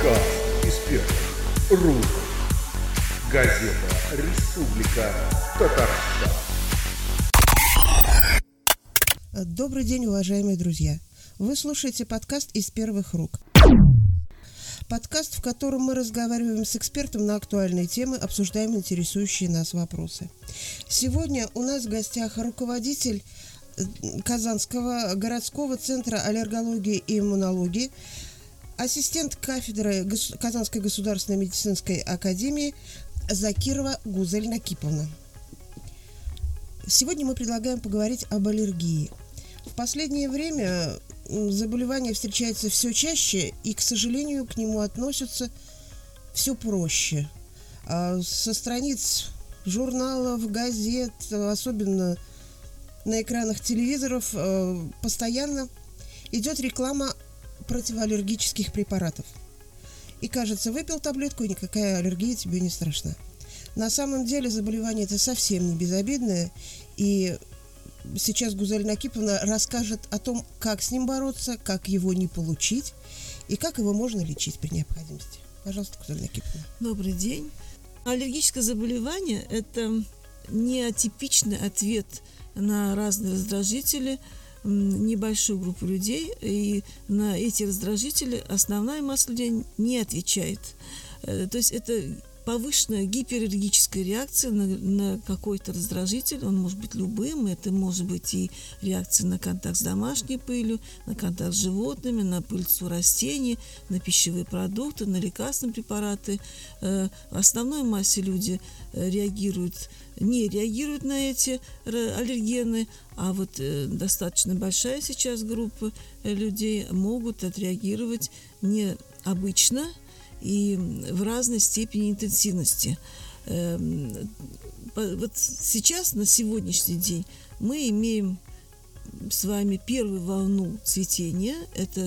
Подкаст из первых. Газета «Республика Татарстан». Добрый день, уважаемые друзья. Вы слушаете подкаст из первых рук. Подкаст, в котором мы разговариваем с экспертом на актуальные темы, обсуждаем интересующие нас вопросы. Сегодня у нас в гостях руководитель э, Казанского городского центра аллергологии и иммунологии, ассистент кафедры Казанской государственной медицинской академии Закирова Гузель Накиповна. Сегодня мы предлагаем поговорить об аллергии. В последнее время заболевание встречается все чаще, и, к сожалению, к нему относятся все проще. А со страниц журналов, газет, особенно на экранах телевизоров, э, постоянно идет реклама противоаллергических препаратов. И кажется, выпил таблетку, и никакая аллергия тебе не страшна. На самом деле заболевание это совсем не безобидное, и сейчас Гузель Накиповна расскажет о том, как с ним бороться, как его не получить и как его можно лечить при необходимости. Пожалуйста, Гузель Накиповна. Добрый день. Аллергическое заболевание – это неатипичный ответ на разные раздражители небольшую группу людей, и на эти раздражители основная масса людей не отвечает. Э, то есть это повышенная гипераллергическая реакция на, на какой-то раздражитель, он может быть любым, это может быть и реакция на контакт с домашней пылью, на контакт с животными, на пыльцу растений, на пищевые продукты, на лекарственные препараты. Э, в основной массе люди э, реагируют, не реагируют на эти аллергены, а вот э, достаточно большая сейчас группа людей могут отреагировать необычно, и в разной степени интенсивности. Эм, вот сейчас, на сегодняшний день, мы имеем с вами первую волну цветения. Это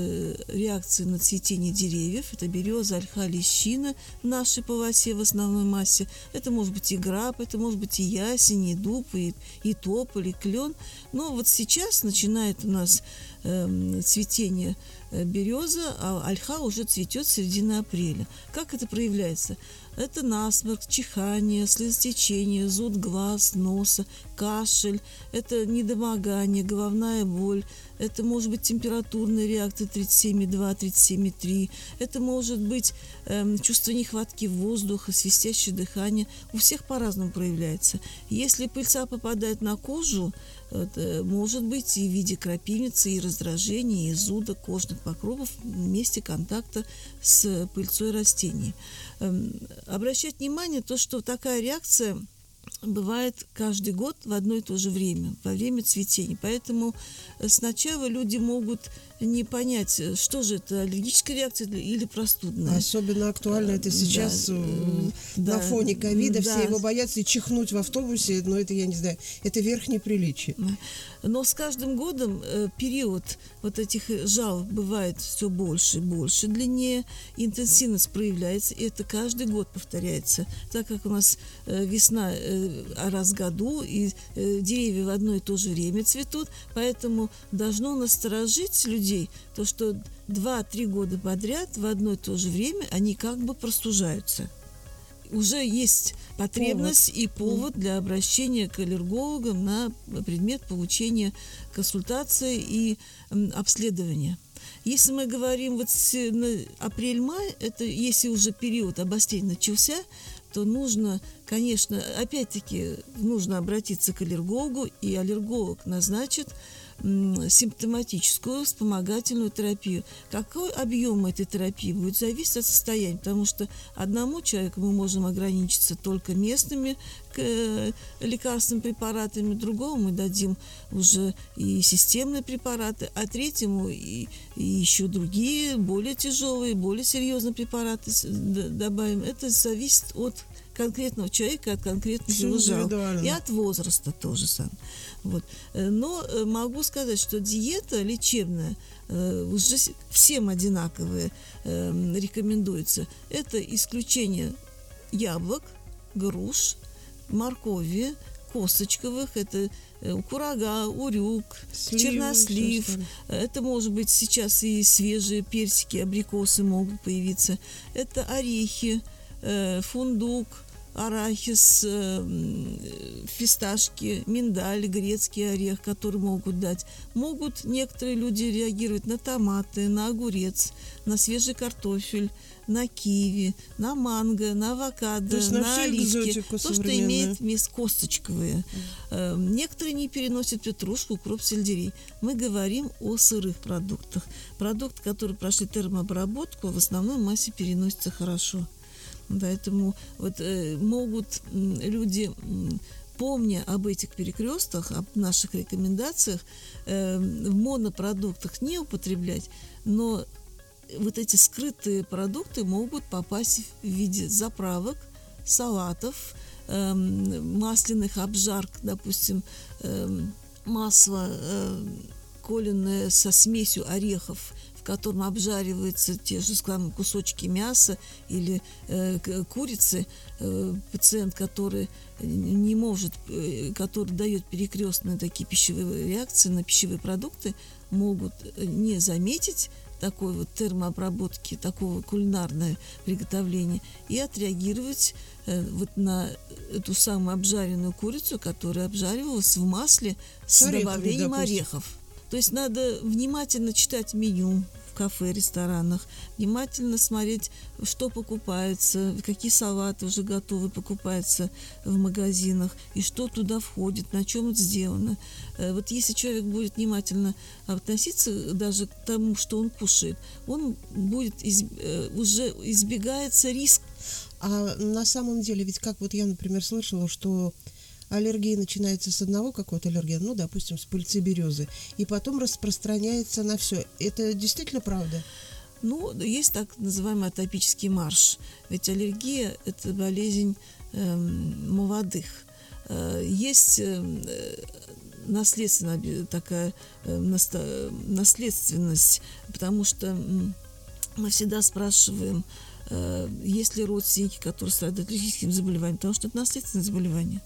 реакция на цветение деревьев. Это береза, ольха, лещина в нашей полосе в основной массе. Это может быть и граб, это может быть и ясень, и дуб, и, и тополь, и клен. Но вот сейчас начинает у нас э, цветение береза, а ольха уже цветет с середины апреля. Как это проявляется? Это насморк, чихание, слезотечение, зуд глаз, носа, кашель, это недомогание, головная боль, это может быть температурная реакция 37,2, 37,3, это может быть э, чувство нехватки воздуха, свистящее дыхание. У всех по-разному проявляется. Если пыльца попадает на кожу, может быть и в виде крапивницы, и раздражения, и зуда, кожных покровов в месте контакта с пыльцой растений. Эм, обращать внимание то, что такая реакция бывает каждый год в одно и то же время, во время цветения. Поэтому сначала люди могут не понять, что же это, аллергическая реакция или простудная. Особенно актуально это сейчас да, на да, фоне ковида. Да. Все его боятся и чихнуть в автобусе, но это, я не знаю, это верхнее приличие. Но с каждым годом э, период вот этих жалоб бывает все больше и больше, длиннее, интенсивность проявляется, и это каждый год повторяется. Так как у нас э, весна э, раз в году, и деревья в одно и то же время цветут, поэтому должно насторожить людей то, что 2-3 года подряд в одно и то же время они как бы простужаются уже есть потребность повод. и повод для обращения к аллергологам на предмет получения консультации и обследования. Если мы говорим вот апрель-май, это если уже период обострения начался, то нужно, конечно, опять-таки нужно обратиться к аллергологу, и аллерголог назначит симптоматическую вспомогательную терапию. Какой объем этой терапии будет зависеть от состояния, потому что одному человеку мы можем ограничиться только местными э, лекарственными препаратами, другому мы дадим уже и системные препараты, а третьему и, и еще другие, более тяжелые, более серьезные препараты добавим. Это зависит от конкретного человека, от конкретных его жалоб. И от возраста тоже сам. Вот. Э, но э, могу сказать, что диета лечебная уже всем одинаковая рекомендуется. Это исключение яблок, груш, моркови, косточковых, это э, курага, урюк, Сливы, чернослив. Это может быть сейчас и свежие персики, абрикосы могут появиться. Это орехи, э, фундук, арахис, э, фисташки, миндаль, грецкий орех, которые могут дать. Могут некоторые люди реагировать на томаты, на огурец, на свежий картофель, на киви, на манго, на авокадо, То есть на на оливки. То, что имеет вместо косточковые. Э, Некоторые не переносят петрушку, укроп, сельдерей. Мы говорим о сырых продуктах. Продукты, которые прошли термообработку, в основной массе переносятся хорошо. Поэтому вот э, могут люди, помня об этих перекрестках, об наших рекомендациях, э, в монопродуктах не употреблять, но вот эти скрытые продукты могут попасть в виде заправок, салатов, эм, масляных обжарок, допустим, эм, масло э, коленное со смесью орехов, в котором обжариваются те же скажем, кусочки мяса или э, курицы, э, пациент, который не может, э, который дает перекрестные такие пищевые реакции на пищевые продукты, могут не заметить такой вот термообработки, такого кулинарное приготовление и отреагировать э, вот на эту самую обжаренную курицу, которая обжаривалась в масле с, С орехами, добавлением допустим. орехов. То есть надо внимательно читать меню в кафе, ресторанах, внимательно смотреть, что покупается, какие салаты уже готовы покупаются в магазинах, и что туда входит, на чем это сделано. Э, Вот если человек будет внимательно относиться даже к тому, что он кушает, он будет из- э, уже избегается риск А на самом деле, ведь как вот я, например, слышала, что аллергия начинается с одного какого-то аллергена, ну, допустим, с пыльцы березы, и потом распространяется на все. Это действительно правда? Ну, есть так называемый атопический марш. Ведь аллергия – это болезнь эм, молодых. Э, есть э, наследственная такая э, наследственность, потому что мы всегда спрашиваем, э, есть ли родственники, которые страдают аллергическим заболеванием, потому что это наследственное заболевание.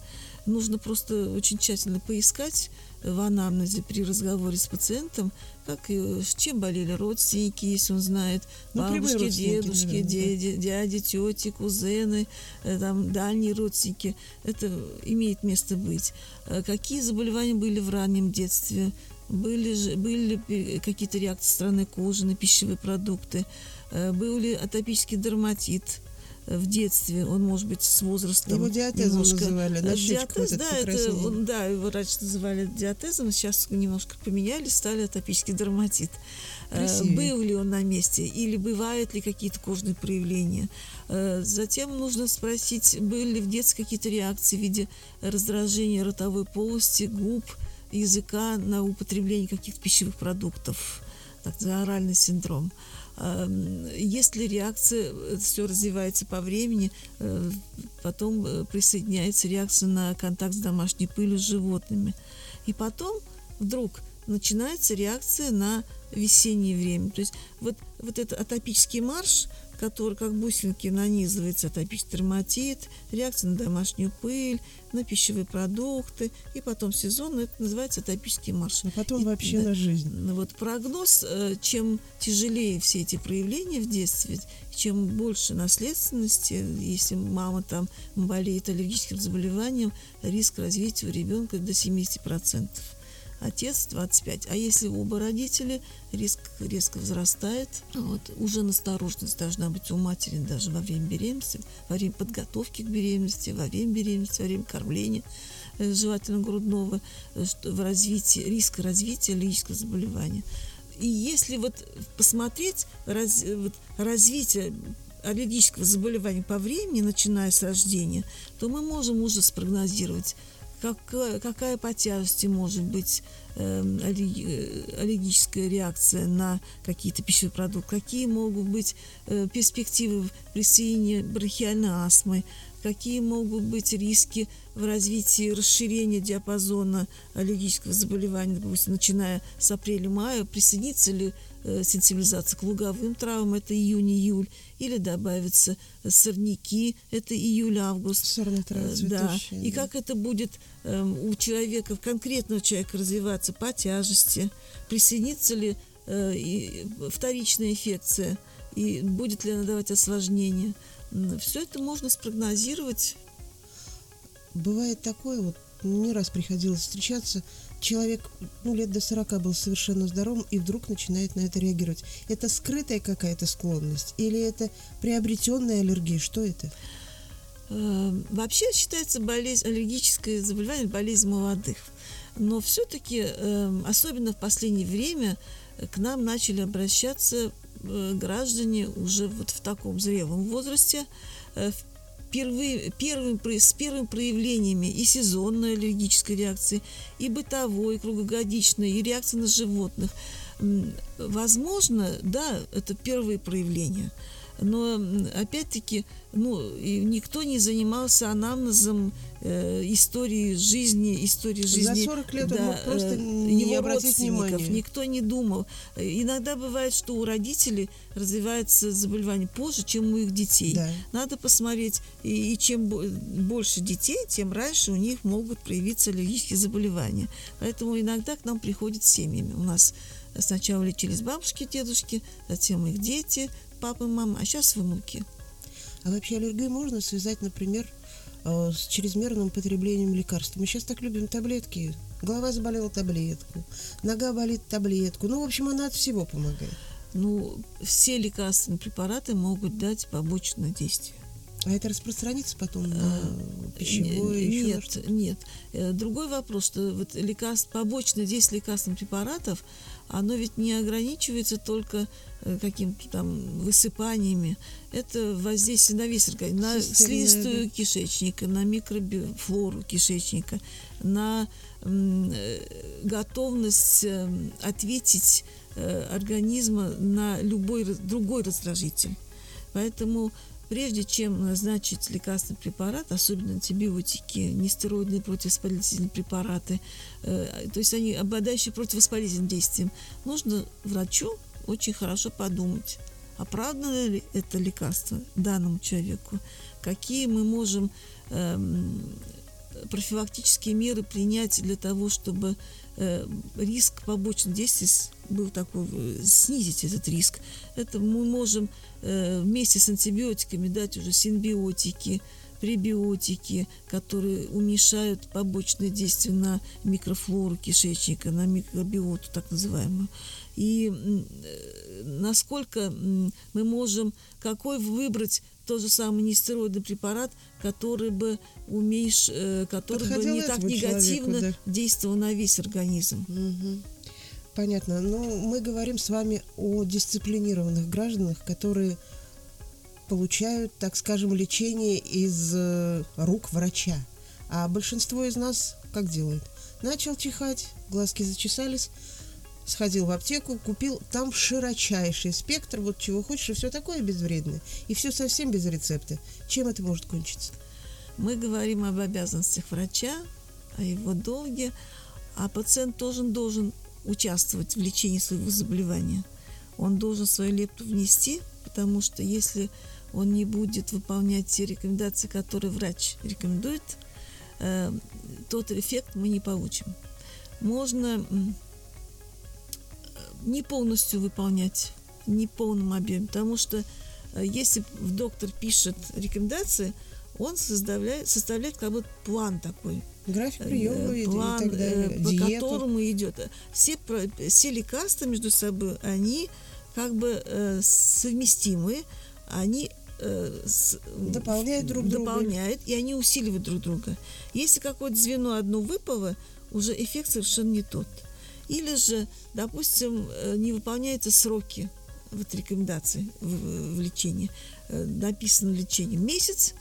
Нужно просто очень тщательно поискать в анамнезе при разговоре с пациентом, как и с чем болели родственники, если он знает, Ну, бабушки, дедушки, наверное, да. дяди, тети, кузены, э, там, дальние родственники. Это имеет место быть. Э, Какие заболевания были в раннем детстве? Были, же, были какие-то реакции со стороны кожи на пищевые продукты? Э, Был ли атопический дерматит? В детстве он может быть с возрастом Его диатезом немножко- называли, на Э, Диатез, вот да, это он- да, его раньше называли диатезом, сейчас немножко поменяли, стали атопический дерматит. Э, Красивее. Был ли он на месте или бывают ли какие-то кожные проявления? Э, Затем нужно спросить, были ли в детстве какие-то реакции в виде раздражения ротовой полости, губ, языка на употребление каких-то пищевых продуктов, так называемый оральный синдром. Эм, Если реакция, все развивается по времени, э, потом э, присоединяется реакция на контакт с домашней пылью с животными. И потом вдруг начинается реакция на весеннее время. То есть вот, вот этот атопический марш, который как бусинки нанизывается, атопический дерматит, реакция на домашнюю пыль, на пищевые продукты, и потом сезон, это называется атопический марш. А потом И- вообще да. на жизнь. Ну, Вот прогноз, э, чем тяжелее все эти проявления в детстве, чем больше наследственности, если мама там болеет аллергическим заболеванием, риск развития у ребенка до 70%. Отец 25. А если оба родители, риск резко возрастает. Вот. Уже настороженность должна быть у матери даже во время беременности, во время подготовки к беременности, во время беременности, во время кормления э, желательно грудного, э, что в развитии, риска развития аллергического заболевания. И если вот посмотреть раз- вот развитие аллергического заболевания по времени, начиная с рождения, то мы можем уже спрогнозировать, какая, какая по тяжести может быть эм, э, аллергическая реакция на какие-то пищевые продукты, какие могут быть э, перспективы присоединения бронхиальной астмы, какие могут быть риски в развитии расширения диапазона аллергического заболевания, допустим, начиная с апреля-мая, присоединится ли сенсибилизация к луговым травмам, это июнь-июль, или добавятся сорняки, это июль-август. Сорные травы, Э, Да, цветущие, и да. как это будет эм, у человека, конкретного человека развиваться по тяжести, присоединится ли э, вторичная инфекция, и будет ли она давать осложнения. Все это можно спрогнозировать. Бывает такое, вот не раз приходилось встречаться, человек, ну, лет до 40 был совершенно здоровым и вдруг начинает на это реагировать. Это скрытая какая-то склонность или это приобретенная аллергия? Что это? Э, Вообще считается болезнь, аллергическое заболевание болезнь молодых. Но все-таки, особенно в последнее время, к нам начали обращаться э, граждане уже вот в таком зрелом возрасте, э, впервые, первым, с первыми проявлениями и сезонной аллергической реакции, и бытовой, и круглогодичной, и реакции на животных. Возможно, да, это первые проявления. Но опять-таки, ну, никто не занимался анамнезом э, истории жизни, истории За жизни. 40 лет он да, мог просто э, не его обратить внимания. Никто не думал. Иногда бывает, что у родителей развивается заболевание позже, чем у их детей. Да. Надо посмотреть, и, и чем бо- больше детей, тем раньше у них могут проявиться аллергические заболевания. Поэтому иногда к нам приходят семьями. У нас сначала лечились бабушки, дедушки, затем их дети, папа, мама, а сейчас внуки. А вообще аллергию можно связать, например, э, с чрезмерным употреблением лекарств. Мы сейчас так любим таблетки. Голова заболела таблетку, нога болит таблетку. Ну, в общем, она от всего помогает. Ну, все лекарственные препараты могут дать побочное действие. А это распространится потом на А, пищевое, еще на Нет, что-то? нет. Э, Другой вопрос, что вот лекарств, побочное действие лекарственных препаратов, оно ведь не ограничивается только э, каким-то там высыпаниями. Это воздействие на весь организм, на слизистую да. кишечника, на микрофлору кишечника, на э, готовность э, ответить организма на любой другой раздражитель. Поэтому прежде чем назначить лекарственный препарат, особенно антибиотики, нестероидные противовоспалительные препараты, э, то есть они обладающие противовоспалительным действием, нужно врачу очень хорошо подумать, оправдано ли это лекарство данному человеку, какие мы можем эм, профилактические меры принять для того, чтобы э, риск побочных действий был такой, э, снизить этот риск. Это мы можем э, вместе с антибиотиками дать уже симбиотики, пребиотики, которые уменьшают побочные действия на микрофлору кишечника, на микробиоту так называемую. И насколько мы можем, какой выбрать тот же самый нестероидный препарат, который бы уменьш, э, который бы Подходил не так этому человеку, негативно да. действовал на весь организм. Мгм. Понятно. Но мы говорим с вами о дисциплинированных гражданах, которые получают, так скажем, лечение из э, рук врача. А большинство из нас как делают? Начал чихать, глазки зачесались, сходил в аптеку, купил там широчайший спектр, вот чего хочешь, и все такое безвредное. И все совсем без рецепта. Чем это может кончиться? Мы говорим об обязанностях врача, о его долге, а пациент тоже должен участвовать в лечении своего заболевания. Он должен свою лепту внести, потому что если он не будет выполнять те рекомендации, которые врач рекомендует, э, тот эффект мы не получим. Можно не полностью выполнять, не в полном объеме, потому что э, если доктор пишет рекомендации, он составляет, составляет как бы план такой, График э, приема и, и план, так далее. э, по Диету. которому идет. Все, все лекарства между собой, они как бы э, совместимы, они э, с- Дополняют друг друга. дополняют, и они усиливают друг друга. Если какое-то звено одно выпало, уже эффект совершенно не тот. Или же, допустим, э, не выполняются сроки вот рекомендаций в, в лечении. Э, Написано лечение месяц,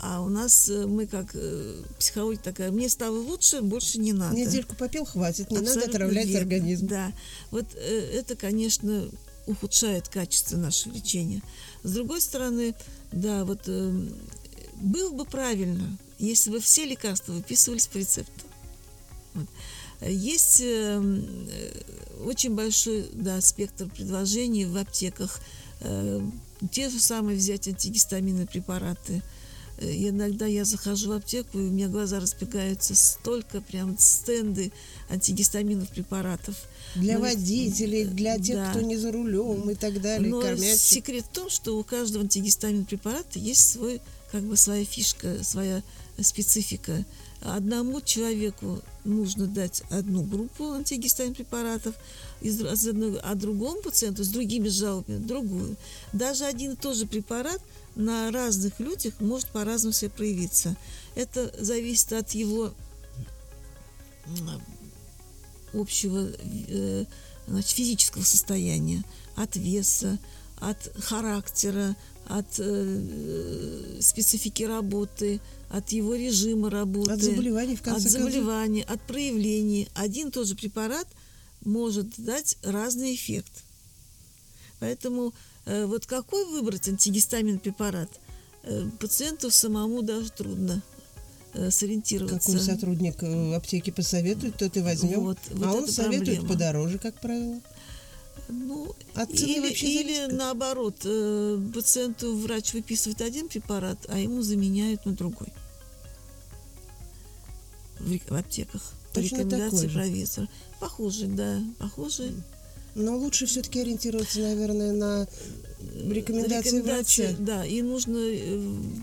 а у нас э, мы как э, психология такая, мне стало лучше, больше не надо. Недельку попил, хватит, не надо Абсолютно отравлять верно. организм. Да, вот э, это, конечно, ухудшает качество нашего лечения. С другой стороны, да, вот э, было бы правильно, если бы все лекарства выписывались по рецепту. Вот. Есть э, очень большой да, спектр предложений в аптеках. Э, те же самые взять антигистаминные препараты. Э, иногда я захожу в аптеку, и у меня глаза разбегаются столько прям стенды антигистаминных препаратов. Для Но, водителей, для тех, да. кто не за рулем и так далее. Но кормящих. секрет в том, что у каждого антигистаминного препарата есть свой, как бы своя фишка, своя специфика. Одному человеку нужно дать одну группу антигистаминных препаратов, а другому пациенту с другими жалобами другую. Даже один и тот же препарат на разных людях может по-разному себя проявиться. Это зависит от его общего э, значит, физического состояния, от веса, от характера, от э, специфики работы, от его режима работы, от заболеваний, в конце от заболеваний, от проявлений. Один и тот же препарат может дать разный эффект. Поэтому э, вот какой выбрать антигистамин препарат, э, пациенту самому даже трудно э, сориентироваться. Какой сотрудник э, аптеки посоветует, тот и возьмем. Вот, вот а он советует проблема. подороже, как правило. Ну, а или, или наоборот, э, пациенту врач выписывает один препарат, а ему заменяют на другой в, аптеках. Точно рекомендации провизора. Похоже, да, похоже. Но лучше все-таки ориентироваться, наверное, на рекомендации, рекомендации врача. Да, и нужно э,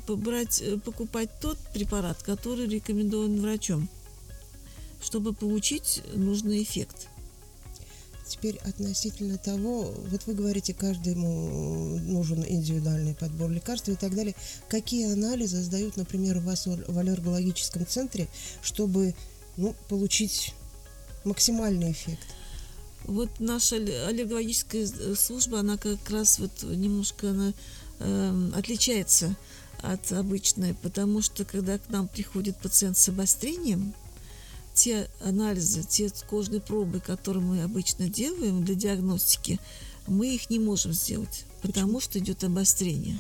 брать, э, покупать тот препарат, который рекомендован врачом, чтобы получить нужный эффект. Теперь относительно того, вот вы говорите, каждому нужен индивидуальный подбор лекарств и так далее. Какие анализы сдают, например, у вас в аллергологическом центре, чтобы ну, получить максимальный эффект? Вот наша аллергологическая служба, она как раз вот немножко она, э, отличается от обычной, потому что когда к нам приходит пациент с обострением, те анализы, те кожные пробы, которые мы обычно делаем для диагностики, мы их не можем сделать, потому Почему? что идет обострение.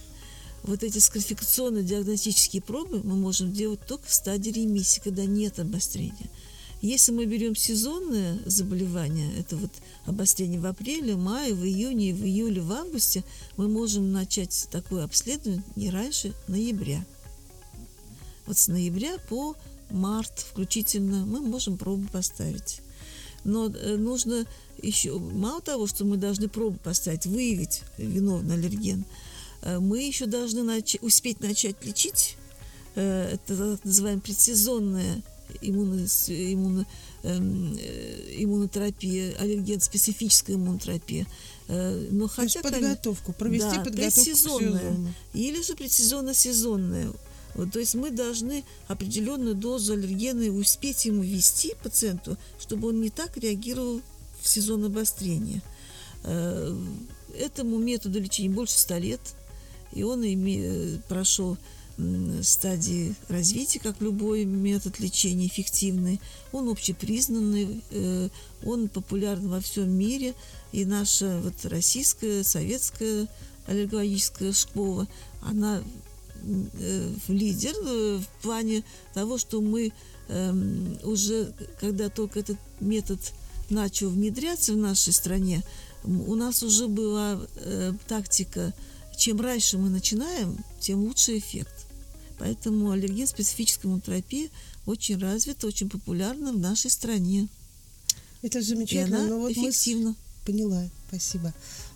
Вот эти скарификационно-диагностические пробы мы можем делать только в стадии ремиссии, когда нет обострения. Если мы берем сезонное заболевание, это вот обострение в апреле, мае, в июне, в июле, в августе, мы можем начать такое обследование не раньше ноября. Вот с ноября по март включительно, мы можем пробу поставить. Но э, нужно еще, мало того, что мы должны пробу поставить, выявить виновный аллерген, э, мы еще должны нач- успеть начать лечить, э, это так называемая предсезонная иммуно, иммуно, эм, иммунотерапия, аллерген-специфическая иммунотерапия. Но хотя, подготовку, провести да, подготовку предсезонная, Или же предсезонно-сезонная то есть мы должны определенную дозу аллергена успеть ему ввести пациенту, чтобы он не так реагировал в сезон обострения. Э, этому методу лечения больше 100 лет, и он име, прошел стадии развития, как любой метод лечения эффективный. Он общепризнанный, э, он популярен во всем мире, и наша вот российская, советская аллергологическая школа, она Э, лидер э, в плане того, что мы эм, уже, когда только этот метод начал внедряться в нашей стране, у нас уже была э, тактика, чем раньше мы начинаем, тем лучше эффект. Поэтому аллерген-специфическая иммунотерапия очень развита, очень популярна в нашей стране. Это замечательно. И она но вот эффективна. Мы... Поняла, спасибо.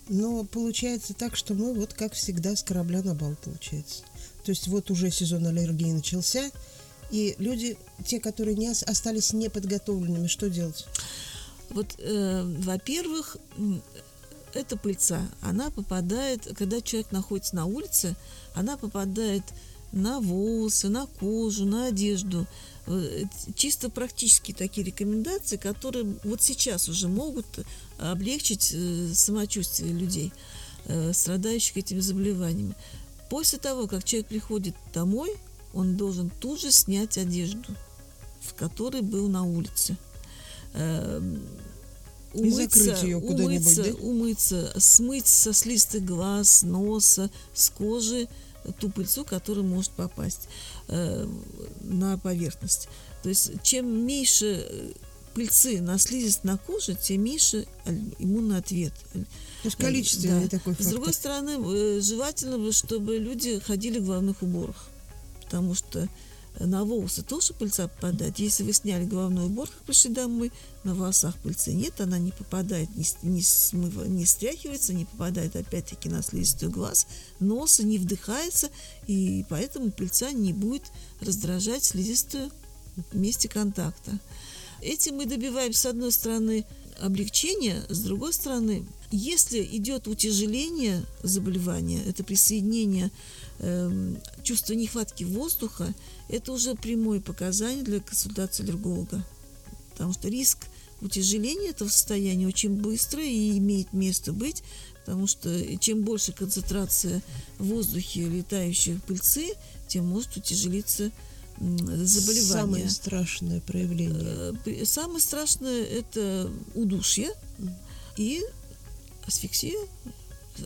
Но получается так, что мы вот как всегда с корабля на бал получается. То есть вот уже сезон аллергии начался, и люди, те, которые не остались неподготовленными, что делать? Вот, э, во-первых, эта пыльца, она попадает, когда человек находится на улице, она попадает на волосы, на кожу, на одежду. Э, чисто практические такие рекомендации, которые вот сейчас уже могут облегчить э, самочувствие людей, э, страдающих этими заболеваниями. После того, как человек приходит домой, он должен тут же снять одежду, в которой был на улице. Эм, умыться, ее умыться, да? умыться, смыть со слистых глаз, носа, с кожи ту пыльцу, которая может попасть э, на поверхность. То есть чем меньше пыльцы на слизистой на коже, тем меньше иммунный ответ. Есть количественный да. такой фактор. С другой стороны, желательно, чтобы люди ходили в головных уборах, потому что на волосы тоже пыльца попадает. Если вы сняли головной убор, как пришли домой, на волосах пыльцы нет, она не попадает, не, не, смыва, не стряхивается, не попадает опять-таки на слизистую глаз, носа не вдыхается, и поэтому пыльца не будет раздражать слизистую месте контакта. Этим мы добиваемся, с одной стороны, облегчения, с другой стороны, если идет утяжеление заболевания, это присоединение э, чувства нехватки воздуха, это уже прямое показание для консультации аллерголога. Потому что риск утяжеления этого состояния очень быстро и имеет место быть, потому что чем больше концентрация в воздухе летающих пыльцы, тем может утяжелиться заболевание. Самое страшное проявление. Э, самое страшное это удушье и асфиксия,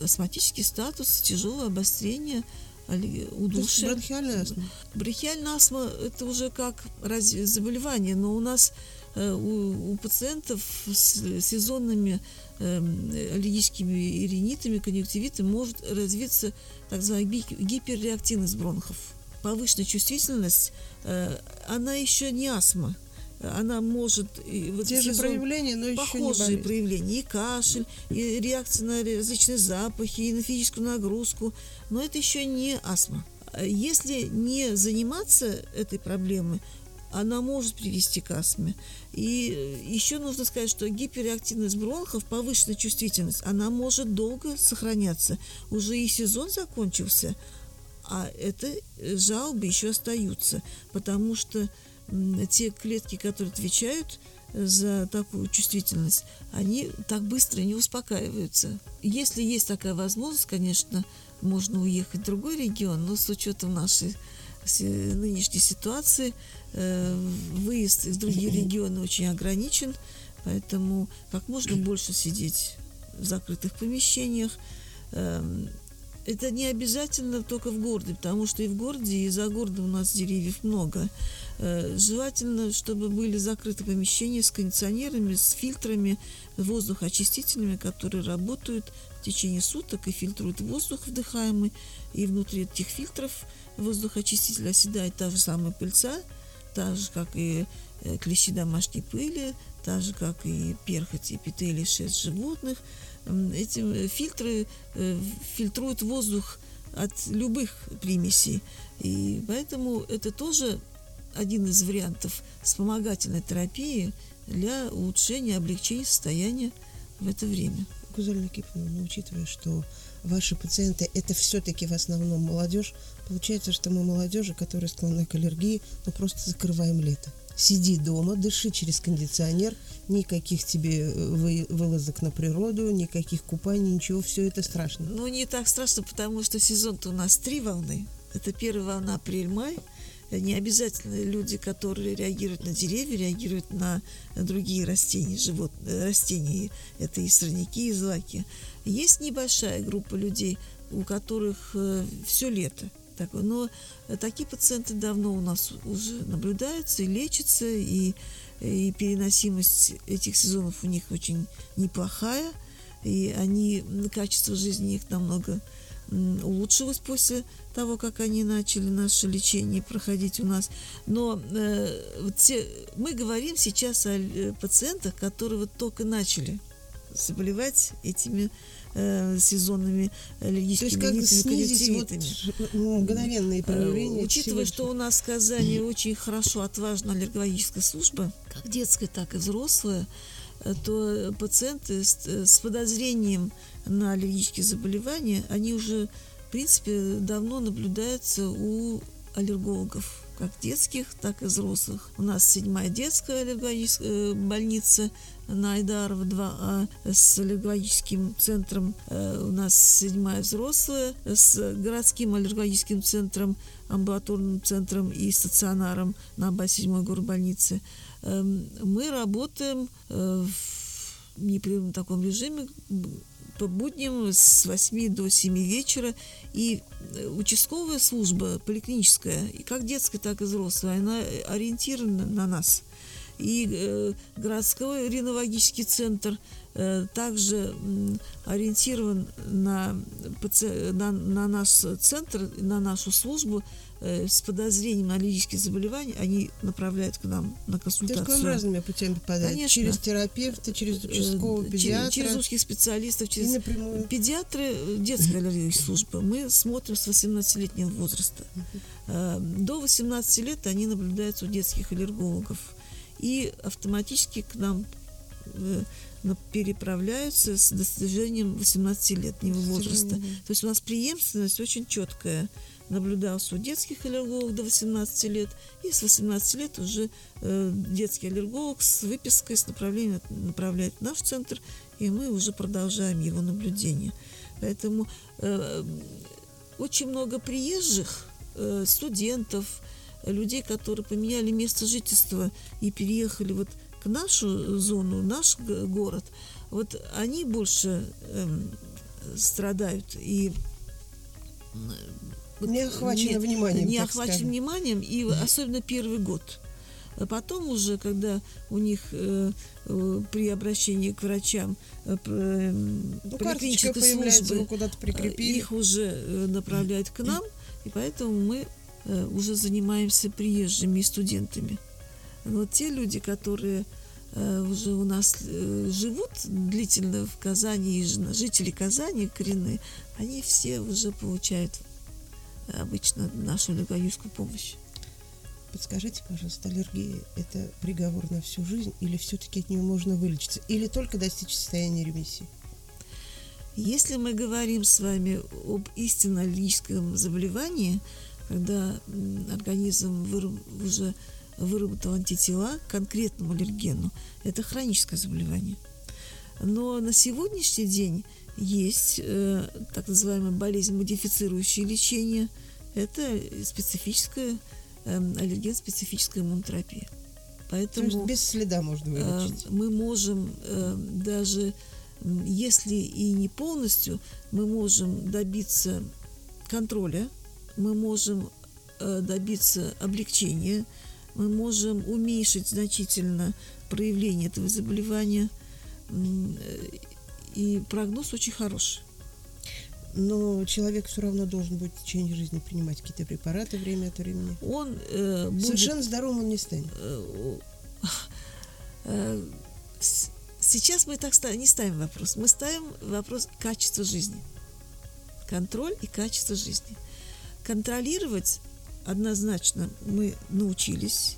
астматический статус, тяжелое обострение удушья. бронхиальная астма? Бронхиальная астма – это уже как заболевание, но у нас э, у, у пациентов с сезонными э, аллергическими иринитами, конъюнктивитами может развиться так называемая гиперреактивность бронхов. Повышенная чувствительность, э, она еще не астма – она может... Вот Те же проявления, но еще Похожие не проявления. И кашель, и реакция на различные запахи, и на физическую нагрузку. Но это еще не астма. Если не заниматься этой проблемой, она может привести к астме. И еще нужно сказать, что гиперреактивность бронхов, повышенная чувствительность, она может долго сохраняться. Уже и сезон закончился, а это жалобы еще остаются, потому что те клетки, которые отвечают э, за такую чувствительность, они так быстро не успокаиваются. Если есть такая возможность, конечно, можно уехать в другой регион, но с учетом нашей нынешней ситуации э, выезд из других регионов очень ограничен, поэтому как можно больше сидеть в закрытых помещениях. Это не обязательно только в городе, потому что и в городе, и за городом у нас деревьев много. Э, желательно, чтобы были закрыты помещения с кондиционерами, с фильтрами, воздухоочистителями, которые работают в течение суток и фильтруют воздух вдыхаемый. И внутри этих фильтров воздухоочистителя оседает та же самая пыльца, так же, как и э, клещи домашней пыли, так же, как и перхоть, эпителий, шерсть животных. Эти фильтры э, фильтруют воздух от любых примесей. И поэтому это тоже один из вариантов вспомогательной терапии для улучшения, облегчения состояния в это время. Гузаль Никифоровна, учитывая, что ваши пациенты это все-таки в основном молодежь, получается, что мы молодежи, которые склонны к аллергии, мы просто закрываем лето. Сиди дома, дыши через кондиционер, никаких тебе э, вылазок на природу, никаких купаний, ничего, все это страшно. Ну, не так страшно, потому что сезон-то у нас три волны. Это первая волна апрель-май, не обязательно люди, которые реагируют на деревья, реагируют на другие растения, животные, растения, это и сорняки, и злаки. Есть небольшая группа людей, у которых э, все лето такое, но такие пациенты давно у нас уже наблюдаются и лечатся, и, и переносимость этих сезонов у них очень неплохая, и они, качество жизни их намного улучшилось после того, как они начали наше лечение проходить у нас. Но э, те, мы говорим сейчас о э, пациентах, которые вот только начали заболевать этими э, сезонными аллергическими То есть как снизить вот мгновенные проявления. Э, учитывая, что у нас в Казани очень хорошо отважна аллергологическая служба, как детская, так и взрослая, э, то пациенты с, с подозрением на аллергические заболевания, они уже в принципе, давно наблюдается у аллергологов, как детских, так и взрослых. У нас седьмая детская аллергическая э, больница на Айдарова 2А с аллергологическим центром. Э, у нас седьмая взрослая с городским аллергологическим центром, амбулаторным центром и стационаром на базе седьмой горбольницы. Эм, мы работаем э, в непрерывном таком режиме по будням с 8 до 7 вечера. И э, участковая служба, поликлиническая, и как детская, так и взрослая, она ориентирована на нас. И э, городской ренологический центр э, также м, ориентирован на, на, на наш центр, на нашу службу э, с подозрением на аллергические заболевания. Они направляют к нам на То есть консультацию. к вам разными путями попадает. Конечно. Через терапевта, через участкового Э, педиатра. Через узких специалистов, через напрямую. педиатры, э, детская аллергическая служба. Мы смотрим с 18-летнего возраста. Э, До 18 лет они наблюдаются у детских аллергологов. И автоматически к нам э, переправляются с достижением 18-летнего возраста. То есть у нас преемственность очень четкая. Наблюдался у детских аллергологов до 18 лет, и с 18 лет уже э, детский аллерголог с выпиской, с направлением направляет в наш центр, и мы уже продолжаем его наблюдение. Поэтому э, очень много приезжих, э, студентов, людей, которые поменяли место жительства и переехали вот к нашу зону, наш город, вот они больше эм, страдают и вот Не охвачено вниманием, не так охвачен скажем. вниманием, и особенно первый год. А потом уже, когда у них э, э, при обращении к врачам э, эм, Ну, поликлинической появляется, службы, куда-то э, прикрепили. их уже э, направляют к нам, и поэтому мы э, уже занимаемся приезжими и студентами. Но те люди, которые э, уже у нас э, живут длительно в Казани, и жители Казани коренные, они все уже получают э, обычно нашу легоюзскую помощь. Подскажите, пожалуйста, аллергия – это приговор на всю жизнь или все-таки от нее можно вылечиться? Или только достичь состояния ремиссии? Если мы говорим с вами об истинно аллергическом заболевании, когда организм выраб- уже выработал антитела к конкретному аллергену, это хроническое заболевание. Но на сегодняшний день есть э, так называемая болезнь модифицирующее лечение. Это специфическая эм, аллерген-специфическая иммунотерапия. То Поэтому есть без следа можно Э, вылечить. мы можем э, даже, если и не полностью, мы можем добиться контроля, мы можем э, добиться облегчения, мы можем уменьшить значительно проявление этого заболевания, э, и прогноз очень хороший. Но человек все равно должен будет в течение жизни принимать какие-то препараты время от времени. Он э, будет Совершенно здоровым он не станет. э, сейчас мы так не ставим вопрос. Мы ставим вопрос качества жизни. Контроль и качество жизни. Контролировать однозначно мы научились.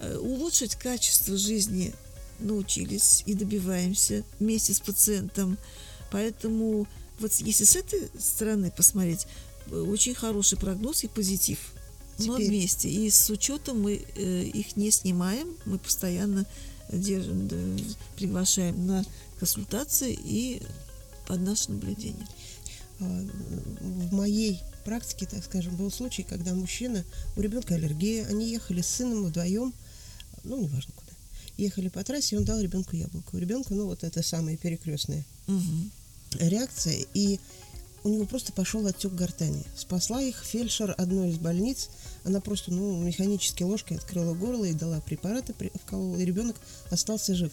Э, Улучшить качество жизни научились и добиваемся вместе с пациентом. Поэтому вот если с этой стороны посмотреть, э, очень хороший прогноз и позитив. Но Теперь- вместе. И с учетом мы э, их не снимаем, мы постоянно держим, приглашаем на консультации и под наше наблюдение. А, В моей практике, так скажем, был случай, когда мужчина, у ребенка аллергия, они ехали с сыном вдвоем, ну, неважно куда, ехали по трассе, и он дал ребенку яблоко. У ребенка, ну, вот это самая перекрестная Мгм. реакция, и у него просто пошел отек гортани. Спасла их фельдшер одной из больниц. Она просто, ну, механически ложкой открыла горло и дала препараты, при- вколола, и ребенок остался жив.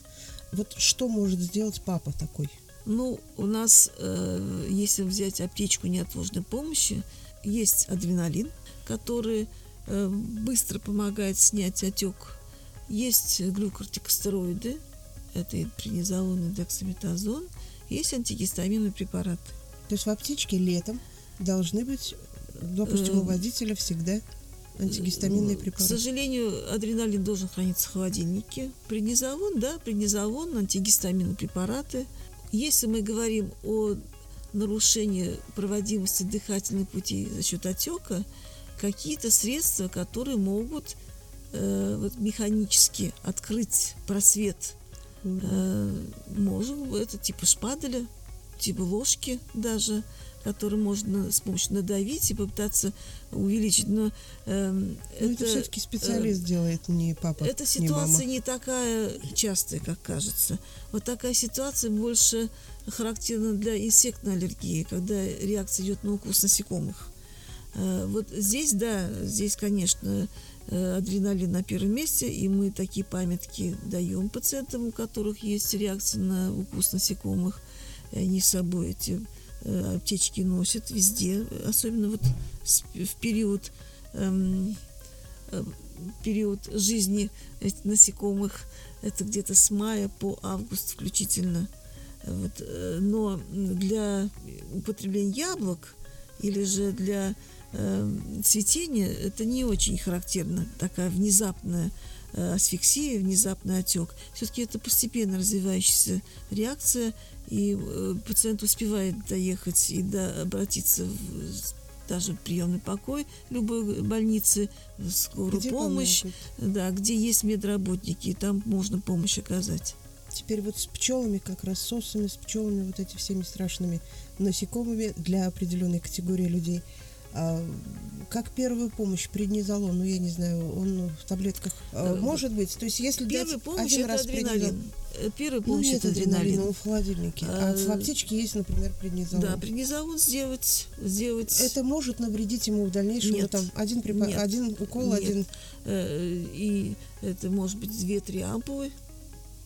Вот что может сделать папа такой? Ну, у нас, э, если взять аптечку неотложной помощи, есть адреналин, который э, быстро помогает снять отек. Есть глюкортикостероиды, это и и дексаметазон. Есть антигистаминные препараты. То есть в аптечке летом должны быть, допустим, у Эм, водителя всегда антигистаминные К препараты. сожалению, адреналин должен храниться в холодильнике. Преднизолон, да, преднизолон, антигистаминные препараты. Если мы говорим о нарушении проводимости дыхательных путей за счет отека, какие-то средства, которые могут э, вот, механически открыть просвет, э, быть, это типа шпаделя, типа ложки даже, который можно с помощью надавить и попытаться увеличить. Но, э, это, это все-таки специалист э, делает, не папа. Эта ситуация не, не такая частая, как кажется. Вот такая ситуация больше характерна для инсектной аллергии, когда реакция идет на укус насекомых. Э, вот здесь, да, здесь, конечно, э, адреналин на первом месте, и мы такие памятки даем пациентам, у которых есть реакция на укус насекомых. И они с собой эти э, аптечки носят везде, особенно вот в период, эм, период жизни насекомых, это где-то с мая по август включительно. Вот. Но для употребления яблок или же для э, цветение это не очень характерно, такая внезапная э, асфиксия, внезапный отек. Все-таки это постепенно развивающаяся реакция, и э, пациент успевает доехать и до, обратиться в даже приемный покой любой больницы, в скорую где помощь, помогут? да, где есть медработники, и там можно помощь оказать. Теперь вот с пчелами, как раз с осами, с пчелами, вот эти всеми страшными насекомыми для определенной категории людей – как первую помощь преднизолон, ну я не знаю, он в таблетках а, может быть. То есть если Первая помощь один это раз адреналин. э, Первая ну, помощь нет это адреналин. в холодильнике, а, а в аптечке есть, например, преднизолон. Да, преднизолон сделать, сделать. Это может навредить ему в дальнейшем. Нет. Там один препар... Нет. один укол, Нет. один. Э, и это может быть две-три ампулы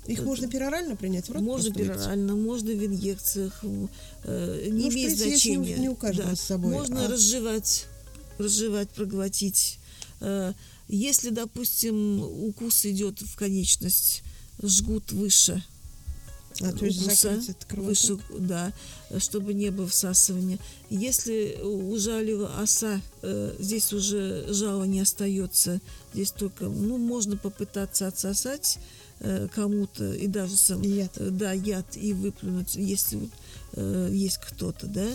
их можно перорально принять в рот? Можно перорально, можно в инъекциях. Э, не ну, имеет значения. Не, не у каждого да. с собой. Можно а... разжевать, разжевать, проглотить. Э, если, допустим, укус идет в конечность, жгут выше а, то есть укуса, выше, да, чтобы не было всасывания. Если у жалива оса, э, здесь уже жало не остается, здесь только, ну, можно попытаться отсосать, Э, кому-то и даже сам яд. Э, да яд и выплюнуть если вот, э, есть кто-то да.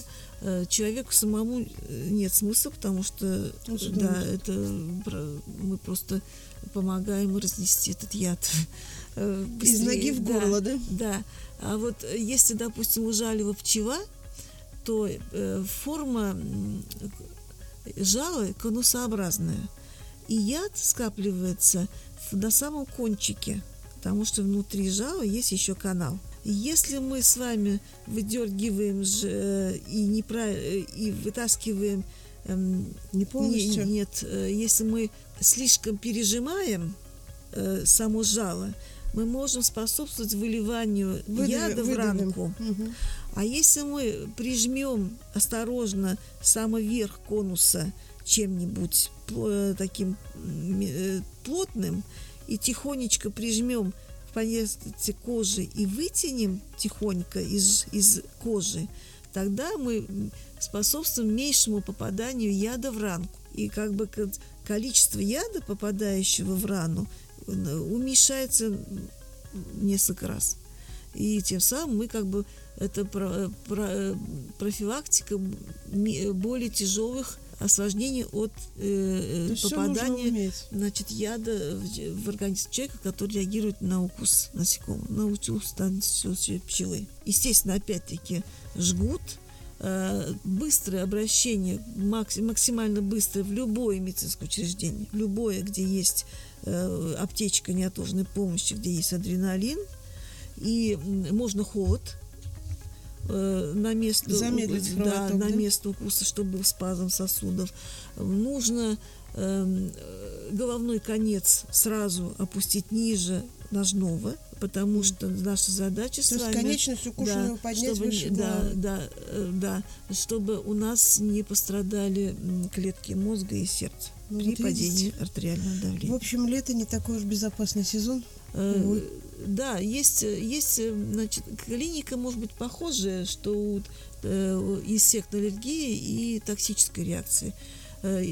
Э, человеку самому нет смысла потому что ну, да это мы просто помогаем разнести этот яд быстрее. из ноги в горло да, да. Да а вот если допустим ужалива пчела то э, форма жала конусообразная и яд скапливается на самом кончике потому что внутри жала есть еще канал. Если мы с вами выдергиваем же, э, и, не про, э, и вытаскиваем эм, не полностью. Не, нет, э, если мы слишком пережимаем само жало, мы можем способствовать выливанию Выдавим, яда в ранку. Угу. А если мы прижмем осторожно самый верх конуса чем-нибудь таким плотным, и тихонечко прижмем в поверхности кожи и вытянем тихонько из, из кожи, тогда мы способствуем меньшему попаданию яда в ранку. И как бы количество яда, попадающего в рану, уменьшается несколько раз. И тем самым мы как бы это про, про, профилактика более тяжелых осложнений от э, э попадания значит, яда в, в организм человека, который реагирует на укус насекомого, на укус пчелы. Естественно, опять-таки жгут, э, быстрое обращение, максимально быстрое в любое медицинское учреждение, любое, где есть э, аптечка неотложной помощи, где есть адреналин, и можно холод, Э, на место, Замедлить да, на да? место укуса, чтобы был спазм сосудов. Нужно э, головной конец сразу опустить ниже ножного, потому что наша задача То с вами... конечность укушенного да, поднять чтобы, выше да, да, э, да, чтобы у нас не пострадали клетки мозга и сердца ну, при вот падении видите. артериального давления. В общем, лето не такой уж безопасный сезон. Э, да, есть, есть, значит, клиника может быть похожая, что у, э, инсектной аллергии и токсической реакции. Э,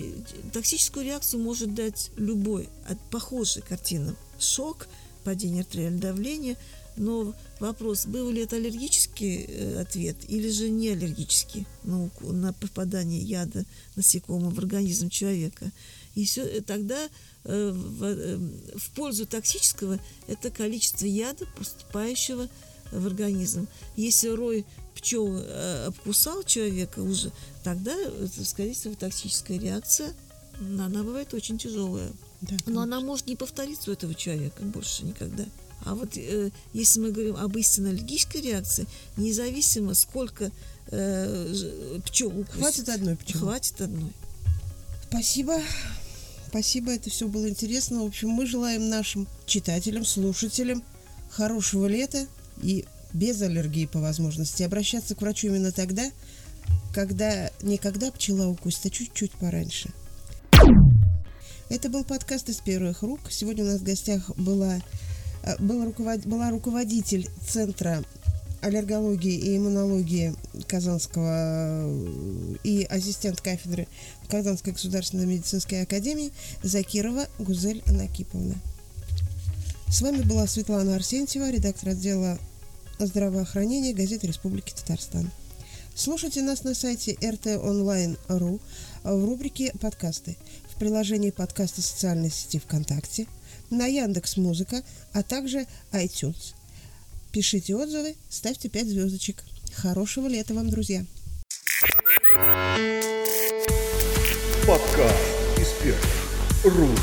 токсическую реакцию может дать любой, от похожей картины. Шок, падение артериального давления, но вопрос, был ли это аллергический э, ответ или же не аллергический на, на попадание яда насекомого в организм человека. И все, э, тогда э, в, э, в пользу токсического это количество яда, поступающего в организм. Если рой пчел э, обкусал человека уже, тогда, это, скорее всего, токсическая реакция, она бывает очень тяжелая. Да, Но она может не повториться у этого человека больше никогда. А вот э, если мы говорим об истинно аллергической реакции, независимо сколько э, пчел укусит, Хватит одной пчелы. хватит одной. Спасибо. Спасибо, это все было интересно. В общем, мы желаем нашим читателям, слушателям хорошего лета и без аллергии по возможности обращаться к врачу именно тогда, когда не когда пчела укусит, а чуть-чуть пораньше. Это был подкаст из первых рук. Сегодня у нас в гостях была, э, была руководитель Центра аллергологии и иммунологии Казанского э, и ассистент кафедры Казанской государственной медицинской академии Закирова Гузель Анакиповна. С вами была Светлана Арсентьева, редактор отдела здравоохранения газеты Республики Татарстан. Слушайте нас на сайте rtonline.ru в рубрике «Подкасты», в приложении подкаста социальной сети ВКонтакте, на Яндекс Музыка, а также iTunes. Пишите отзывы, ставьте 5 звездочек. Хорошего лета вам, друзья! Подкаст из первых рук.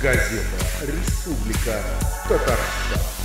Газета «Республика Татарстан».